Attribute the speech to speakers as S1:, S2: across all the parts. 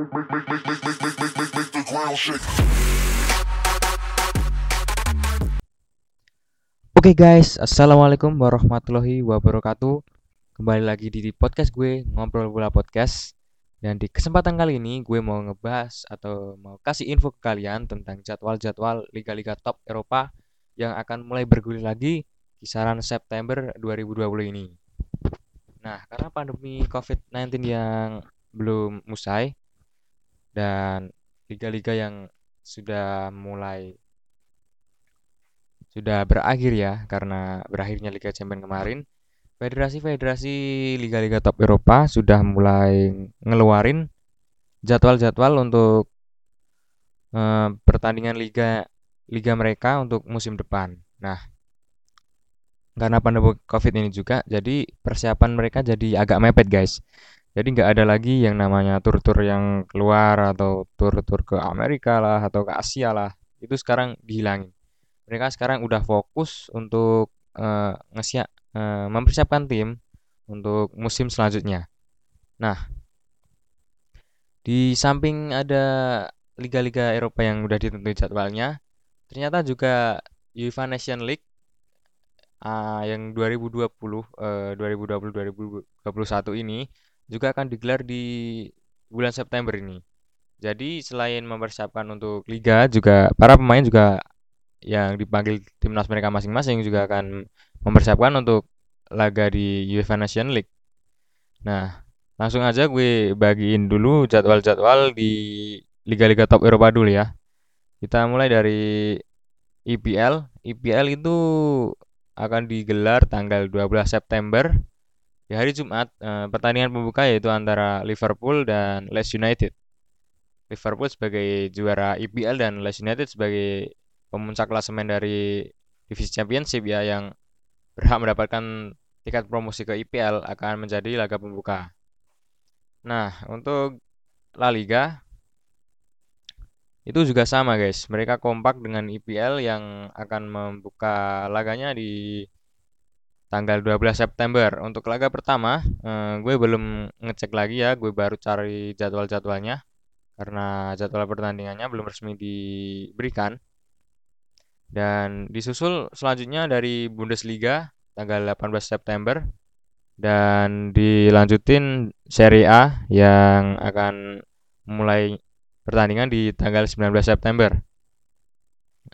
S1: Oke guys, assalamualaikum warahmatullahi wabarakatuh. Kembali lagi di podcast gue ngobrol bola podcast. Dan di kesempatan kali ini gue mau ngebahas atau mau kasih info ke kalian tentang jadwal-jadwal liga-liga top Eropa yang akan mulai bergulir lagi kisaran September 2020 ini. Nah, karena pandemi COVID-19 yang belum usai dan liga-liga yang sudah mulai sudah berakhir ya karena berakhirnya Liga Champions kemarin. Federasi-federasi liga-liga top Eropa sudah mulai ngeluarin jadwal-jadwal untuk eh, pertandingan liga liga mereka untuk musim depan. Nah, karena pandemi COVID ini juga, jadi persiapan mereka jadi agak mepet guys. Jadi nggak ada lagi yang namanya tur-tur yang keluar atau tur-tur ke Amerika lah atau ke Asia lah. Itu sekarang dihilangin mereka sekarang udah fokus untuk uh, ngesiap uh, mempersiapkan tim untuk musim selanjutnya. Nah, di samping ada liga-liga Eropa yang udah ditentuin jadwalnya, ternyata juga UEFA Nation League uh, yang 2020 uh, 2020 2021 ini juga akan digelar di bulan September ini. Jadi selain mempersiapkan untuk liga juga para pemain juga yang dipanggil timnas mereka masing-masing juga akan mempersiapkan untuk laga di UEFA Nation League. Nah, langsung aja gue bagiin dulu jadwal-jadwal di liga-liga top Eropa dulu ya. Kita mulai dari IPL. IPL itu akan digelar tanggal 12 September di hari Jumat. Eh, pertandingan pembuka yaitu antara Liverpool dan Leeds United. Liverpool sebagai juara IPL dan Leeds United sebagai pemuncak klasemen dari divisi championship ya yang berhak mendapatkan tiket promosi ke IPL akan menjadi laga pembuka. Nah, untuk La Liga itu juga sama guys. Mereka kompak dengan IPL yang akan membuka laganya di tanggal 12 September. Untuk laga pertama, eh, gue belum ngecek lagi ya, gue baru cari jadwal-jadwalnya karena jadwal pertandingannya belum resmi diberikan. Dan disusul selanjutnya dari Bundesliga tanggal 18 September dan dilanjutin Serie A yang akan mulai pertandingan di tanggal 19 September.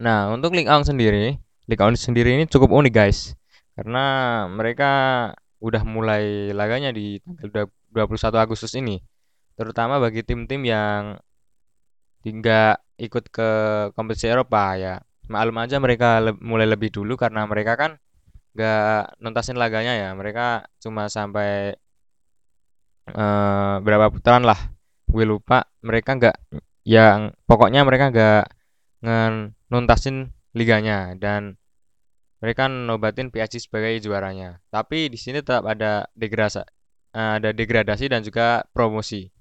S1: Nah, untuk Liga 1 sendiri, Liga 1 sendiri ini cukup unik guys. Karena mereka udah mulai laganya di tanggal 21 Agustus ini. Terutama bagi tim-tim yang tidak ikut ke kompetisi Eropa ya. Maklum aja mereka le mulai lebih dulu karena mereka kan gak nuntasin laganya ya. Mereka cuma sampai uh, berapa putaran lah. Gue lupa mereka nggak yang pokoknya mereka nggak nuntasin liganya. Dan mereka nobatin PSG sebagai juaranya tapi di sini tetap ada degradasi ada degradasi dan juga promosi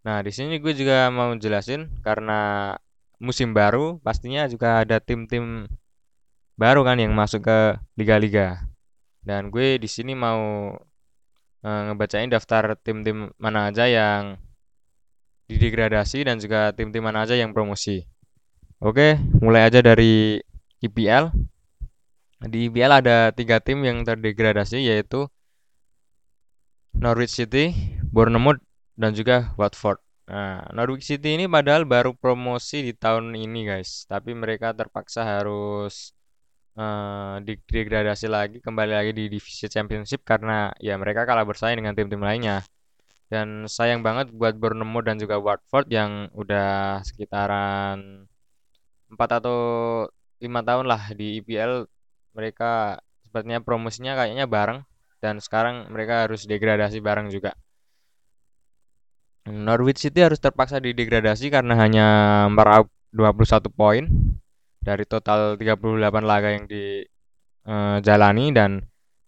S1: nah di sini gue juga mau jelasin karena musim baru pastinya juga ada tim-tim baru kan yang masuk ke liga-liga. Dan gue di sini mau uh, ngebacain daftar tim-tim mana aja yang didegradasi dan juga tim-tim mana aja yang promosi. Oke, mulai aja dari IPL. Di IPL ada tiga tim yang terdegradasi yaitu Norwich City, Bournemouth, dan juga Watford. Nah, Norwich City ini padahal baru promosi di tahun ini guys, tapi mereka terpaksa harus uh, degradasi lagi kembali lagi di divisi championship karena ya mereka kalah bersaing dengan tim-tim lainnya. Dan sayang banget buat Bournemouth dan juga Watford yang udah sekitaran 4 atau 5 tahun lah di IPL mereka sepertinya promosinya kayaknya bareng dan sekarang mereka harus degradasi bareng juga. Norwich City harus terpaksa didegradasi karena hanya meraup 21 poin dari total 38 laga yang dijalani eh, dan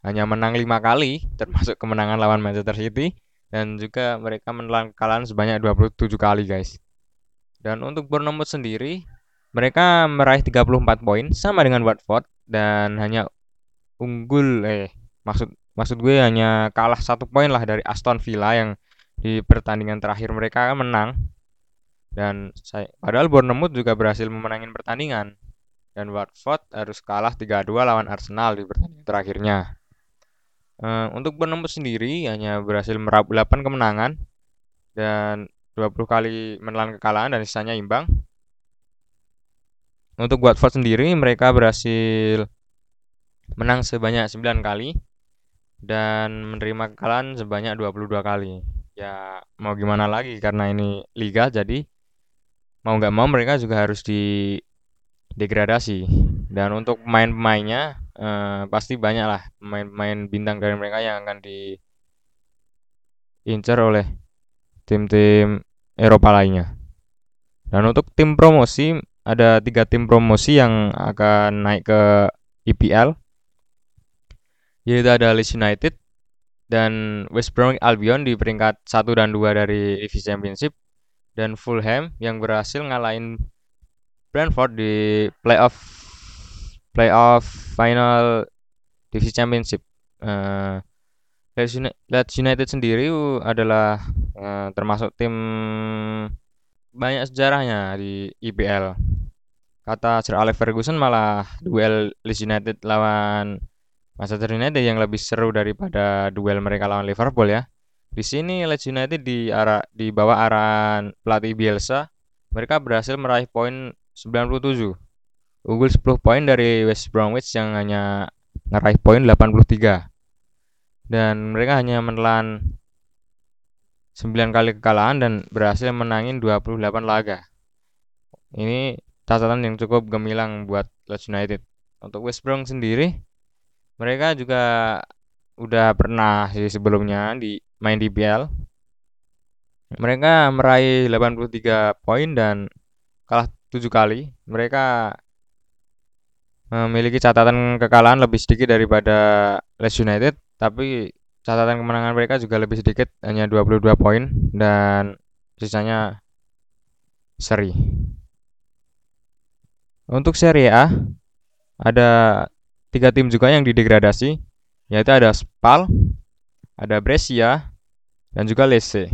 S1: hanya menang lima kali termasuk kemenangan lawan Manchester City dan juga mereka menelan kekalahan sebanyak 27 kali guys. Dan untuk Bournemouth sendiri mereka meraih 34 poin sama dengan Watford dan hanya unggul eh maksud maksud gue hanya kalah satu poin lah dari Aston Villa yang di pertandingan terakhir mereka menang dan saya padahal Bournemouth juga berhasil memenangin pertandingan dan Watford harus kalah 3-2 lawan Arsenal di pertandingan terakhirnya. Uh, untuk Bournemouth sendiri hanya berhasil meraup 8 kemenangan dan 20 kali menelan kekalahan dan sisanya imbang. Untuk Watford sendiri mereka berhasil menang sebanyak 9 kali dan menerima kekalahan sebanyak 22 kali. Ya mau gimana lagi karena ini liga jadi mau nggak mau mereka juga harus di degradasi dan untuk pemain-pemainnya eh, pasti banyak lah pemain-pemain bintang dari mereka yang akan diincar oleh tim-tim Eropa lainnya dan untuk tim promosi ada tiga tim promosi yang akan naik ke IPL yaitu ada Leeds United dan West Bromwich Albion di peringkat 1 dan 2 dari divisi Championship dan Fulham yang berhasil ngalahin Brentford di playoff playoff final divisi championship. Uh, Leeds United sendiri adalah uh, termasuk tim banyak sejarahnya di IPL. Kata Sir Alex Ferguson malah duel Leeds United lawan Manchester United yang lebih seru daripada duel mereka lawan Liverpool ya. Di sini Leeds United di arah di bawah arahan pelatih Bielsa, mereka berhasil meraih poin 97. Unggul 10 poin dari West Bromwich yang hanya ngeraih poin 83. Dan mereka hanya menelan 9 kali kekalahan dan berhasil menangin 28 laga. Ini catatan yang cukup gemilang buat Leeds United. Untuk West Brom sendiri, mereka juga udah pernah sih sebelumnya di main di BL. Mereka meraih 83 poin dan kalah tujuh kali. Mereka memiliki catatan kekalahan lebih sedikit daripada Leeds United, tapi catatan kemenangan mereka juga lebih sedikit, hanya 22 poin dan sisanya seri. Untuk Serie A ada tiga tim juga yang didegradasi, yaitu ada Spal, ada Brescia, dan juga Lecce.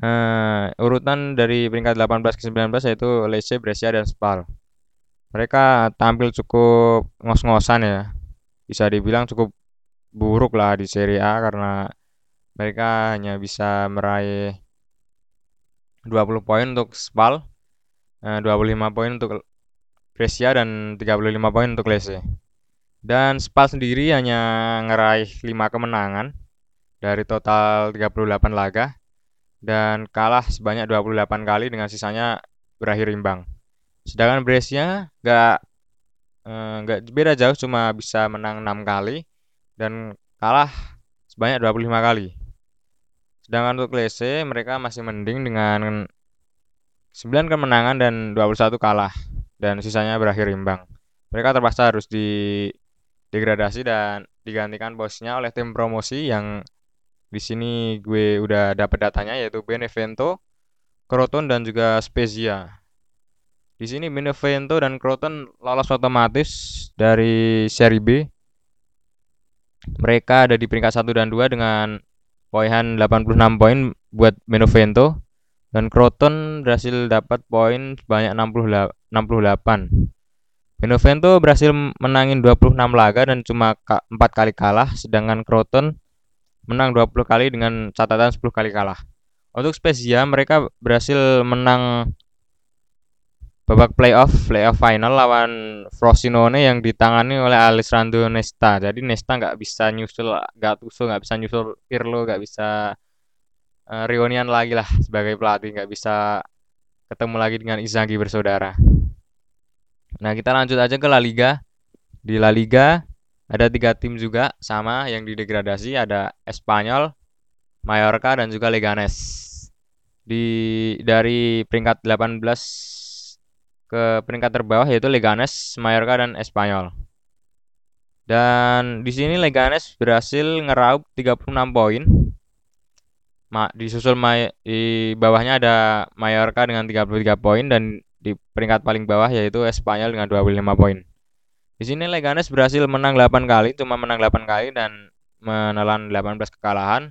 S1: Uh, urutan dari peringkat 18 ke 19 yaitu Lecce, Brescia, dan Spal. Mereka tampil cukup ngos-ngosan ya. Bisa dibilang cukup buruk lah di Serie A karena mereka hanya bisa meraih 20 poin untuk Spal, uh, 25 poin untuk Brescia dan 35 poin untuk Lecce. Dan Spal sendiri hanya ngeraih 5 kemenangan dari total 38 laga dan kalah sebanyak 28 kali dengan sisanya berakhir imbang. Sedangkan Brescia nggak eh, nggak eh, beda jauh cuma bisa menang 6 kali dan kalah sebanyak 25 kali. Sedangkan untuk Lese mereka masih mending dengan 9 kemenangan dan 21 kalah dan sisanya berakhir imbang. Mereka terpaksa harus di degradasi dan digantikan bosnya oleh tim promosi yang di sini gue udah dapet datanya yaitu Benevento, Croton dan juga Spezia. Di sini Benevento dan Croton lolos otomatis dari seri B. Mereka ada di peringkat 1 dan 2 dengan poin 86 poin buat Benevento dan Croton berhasil dapat poin sebanyak 68. Benevento berhasil menangin 26 laga dan cuma 4 kali kalah sedangkan Croton menang 20 kali dengan catatan 10 kali kalah. Untuk Spezia mereka berhasil menang babak playoff playoff final lawan Frosinone yang ditangani oleh Alessandro Nesta. Jadi Nesta nggak bisa nyusul Gattuso, nggak bisa nyusul Pirlo, nggak bisa uh, reunian lagi lah sebagai pelatih, nggak bisa ketemu lagi dengan Inzaghi bersaudara. Nah kita lanjut aja ke La Liga. Di La Liga ada tiga tim juga sama yang didegradasi ada Espanyol, Mallorca dan juga Leganes. Di dari peringkat 18 ke peringkat terbawah yaitu Leganes, Mallorca dan Espanyol. Dan di sini Leganes berhasil ngeraup 36 poin. Ma, disusul May, di bawahnya ada Mallorca dengan 33 poin dan di peringkat paling bawah yaitu Espanyol dengan 25 poin. Di sini Leganes berhasil menang 8 kali, cuma menang 8 kali dan menelan 18 kekalahan.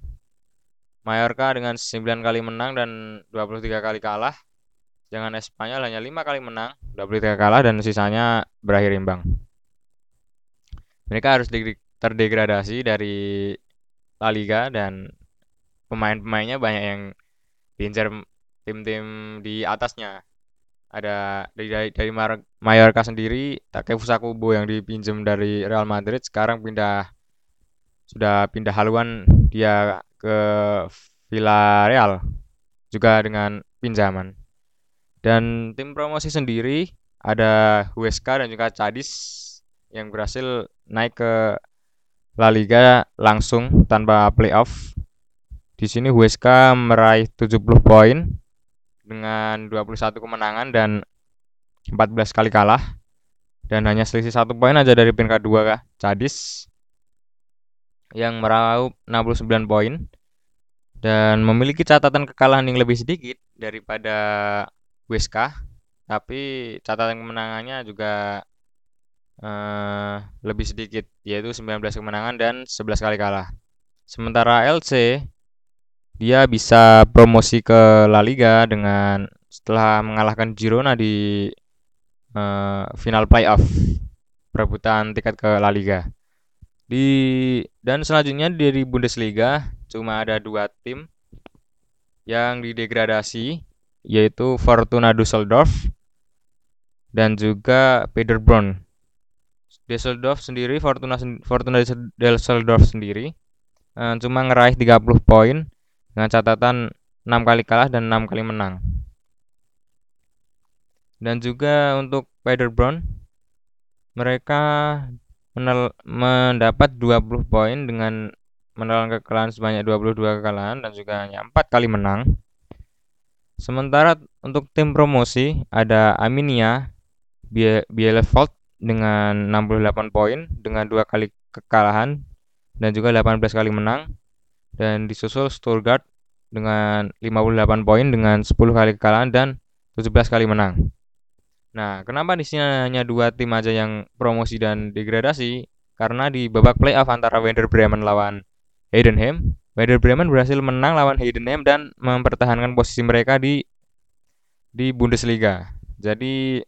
S1: Mallorca dengan 9 kali menang dan 23 kali kalah. Sedangkan Espanyol hanya 5 kali menang, 23 kalah dan sisanya berakhir imbang. Mereka harus terdegradasi dari La Liga dan pemain-pemainnya banyak yang diincar tim-tim di atasnya. Ada dari dari, dari Mallorca sendiri, Takefusa Kubo yang dipinjam dari Real Madrid sekarang pindah sudah pindah haluan dia ke Villarreal juga dengan pinjaman. Dan tim promosi sendiri ada Huesca dan juga Cadiz yang berhasil naik ke La Liga langsung tanpa playoff. Di sini Huesca meraih 70 poin dengan 21 kemenangan dan 14 kali kalah. Dan hanya selisih satu poin aja dari peringkat dua kah Cadiz yang meraup 69 poin dan memiliki catatan kekalahan yang lebih sedikit daripada Weska tapi catatan kemenangannya juga uh, lebih sedikit yaitu 19 kemenangan dan 11 kali kalah. Sementara LC dia bisa promosi ke La Liga dengan setelah mengalahkan Girona di uh, final playoff perebutan tiket ke La Liga di dan selanjutnya dari Bundesliga cuma ada dua tim yang didegradasi yaitu Fortuna Düsseldorf dan juga Paderborn. Düsseldorf sendiri Fortuna Fortuna Düsseldorf sendiri uh, cuma ngeraih 30 poin dengan catatan 6 kali kalah dan 6 kali menang. Dan juga untuk Paderborn mereka mendapat 20 poin dengan menelan kekalahan sebanyak 22 kekalahan dan juga hanya 4 kali menang. Sementara untuk tim promosi ada Aminia Bielefeld dengan 68 poin dengan dua kali kekalahan dan juga 18 kali menang dan disusul Stuttgart dengan 58 poin dengan 10 kali kekalahan dan 17 kali menang. Nah, kenapa di sini hanya dua tim aja yang promosi dan degradasi? Karena di babak playoff antara Werder Bremen lawan Heidenheim, Werder Bremen berhasil menang lawan Heidenheim dan mempertahankan posisi mereka di di Bundesliga. Jadi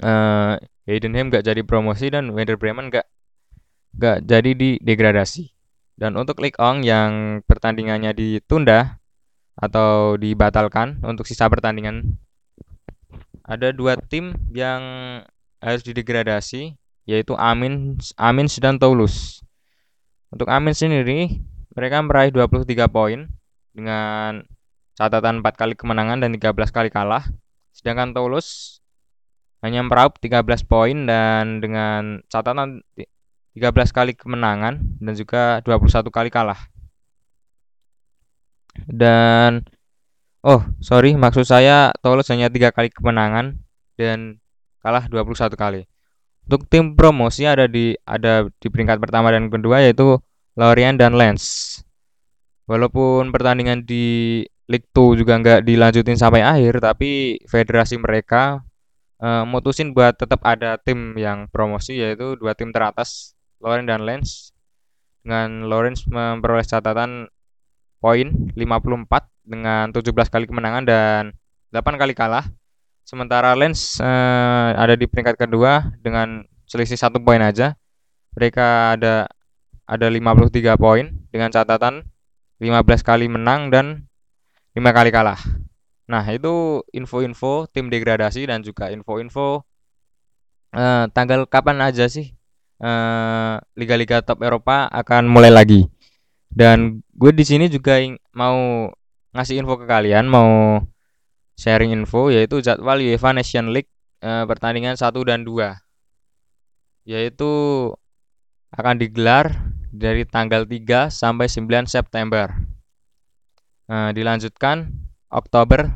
S1: uh, Heidenheim gak jadi promosi dan Werder Bremen gak gak jadi di degradasi. Dan untuk Ligue 1 yang pertandingannya ditunda atau dibatalkan untuk sisa pertandingan ada dua tim yang harus didegradasi yaitu Amin Amin dan Toulouse. Untuk Amin sendiri mereka meraih 23 poin dengan catatan 4 kali kemenangan dan 13 kali kalah. Sedangkan Toulouse hanya meraup 13 poin dan dengan catatan 13 kali kemenangan dan juga 21 kali kalah. Dan Oh, sorry, maksud saya Toulouse hanya tiga kali kemenangan dan kalah 21 kali. Untuk tim promosi ada di ada di peringkat pertama dan kedua yaitu Lorient dan Lens. Walaupun pertandingan di League 2 juga nggak dilanjutin sampai akhir, tapi federasi mereka uh, mutusin buat tetap ada tim yang promosi yaitu dua tim teratas Lorient dan Lens. Dengan Lawrence memperoleh catatan poin 54 dengan 17 kali kemenangan dan 8 kali kalah. Sementara Lens uh, ada di peringkat kedua dengan selisih satu poin aja. Mereka ada ada 53 poin dengan catatan 15 kali menang dan 5 kali kalah. Nah, itu info-info tim degradasi dan juga info-info uh, tanggal kapan aja sih liga liga-liga top Eropa akan mulai lagi. Dan gue di sini juga mau ngasih info ke kalian mau sharing info yaitu jadwal UEFA Nation League e, pertandingan 1 dan 2 yaitu akan digelar dari tanggal 3 sampai 9 September. E, dilanjutkan Oktober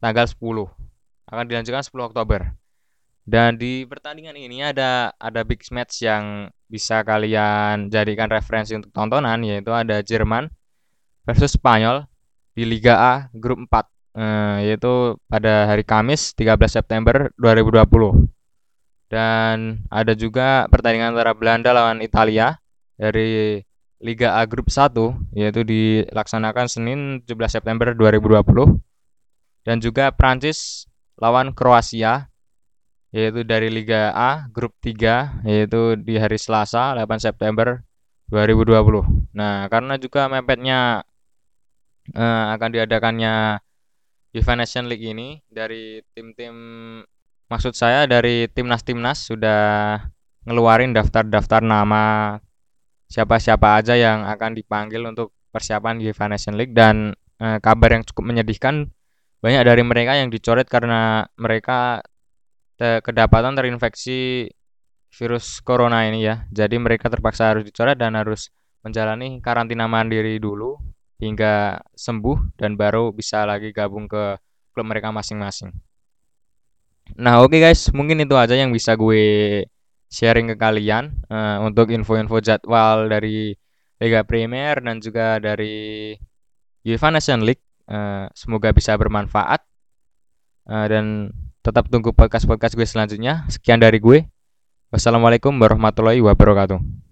S1: tanggal 10 akan dilanjutkan 10 Oktober dan di pertandingan ini ada ada big match yang bisa kalian jadikan referensi untuk tontonan yaitu ada Jerman versus Spanyol di Liga A grup 4 eh, yaitu pada hari Kamis 13 September 2020. Dan ada juga pertandingan antara Belanda lawan Italia dari Liga A Grup 1 yaitu dilaksanakan Senin 17 September 2020 dan juga Prancis lawan Kroasia yaitu dari Liga A Grup 3 yaitu di hari Selasa 8 September 2020. Nah, karena juga mepetnya eh, akan diadakannya UEFA Nation League ini dari tim-tim maksud saya dari timnas-timnas sudah ngeluarin daftar-daftar nama siapa-siapa aja yang akan dipanggil untuk persiapan UEFA Nation League dan eh, kabar yang cukup menyedihkan banyak dari mereka yang dicoret karena mereka kedapatan terinfeksi virus corona ini ya. Jadi mereka terpaksa harus dicoret dan harus menjalani karantina mandiri dulu hingga sembuh dan baru bisa lagi gabung ke klub mereka masing-masing. Nah, oke okay guys, mungkin itu aja yang bisa gue sharing ke kalian uh, untuk info-info jadwal dari Liga Premier dan juga dari UEFA Nation League. Uh, semoga bisa bermanfaat uh, dan tetap tunggu podcast-podcast gue selanjutnya. Sekian dari gue. Wassalamualaikum warahmatullahi wabarakatuh.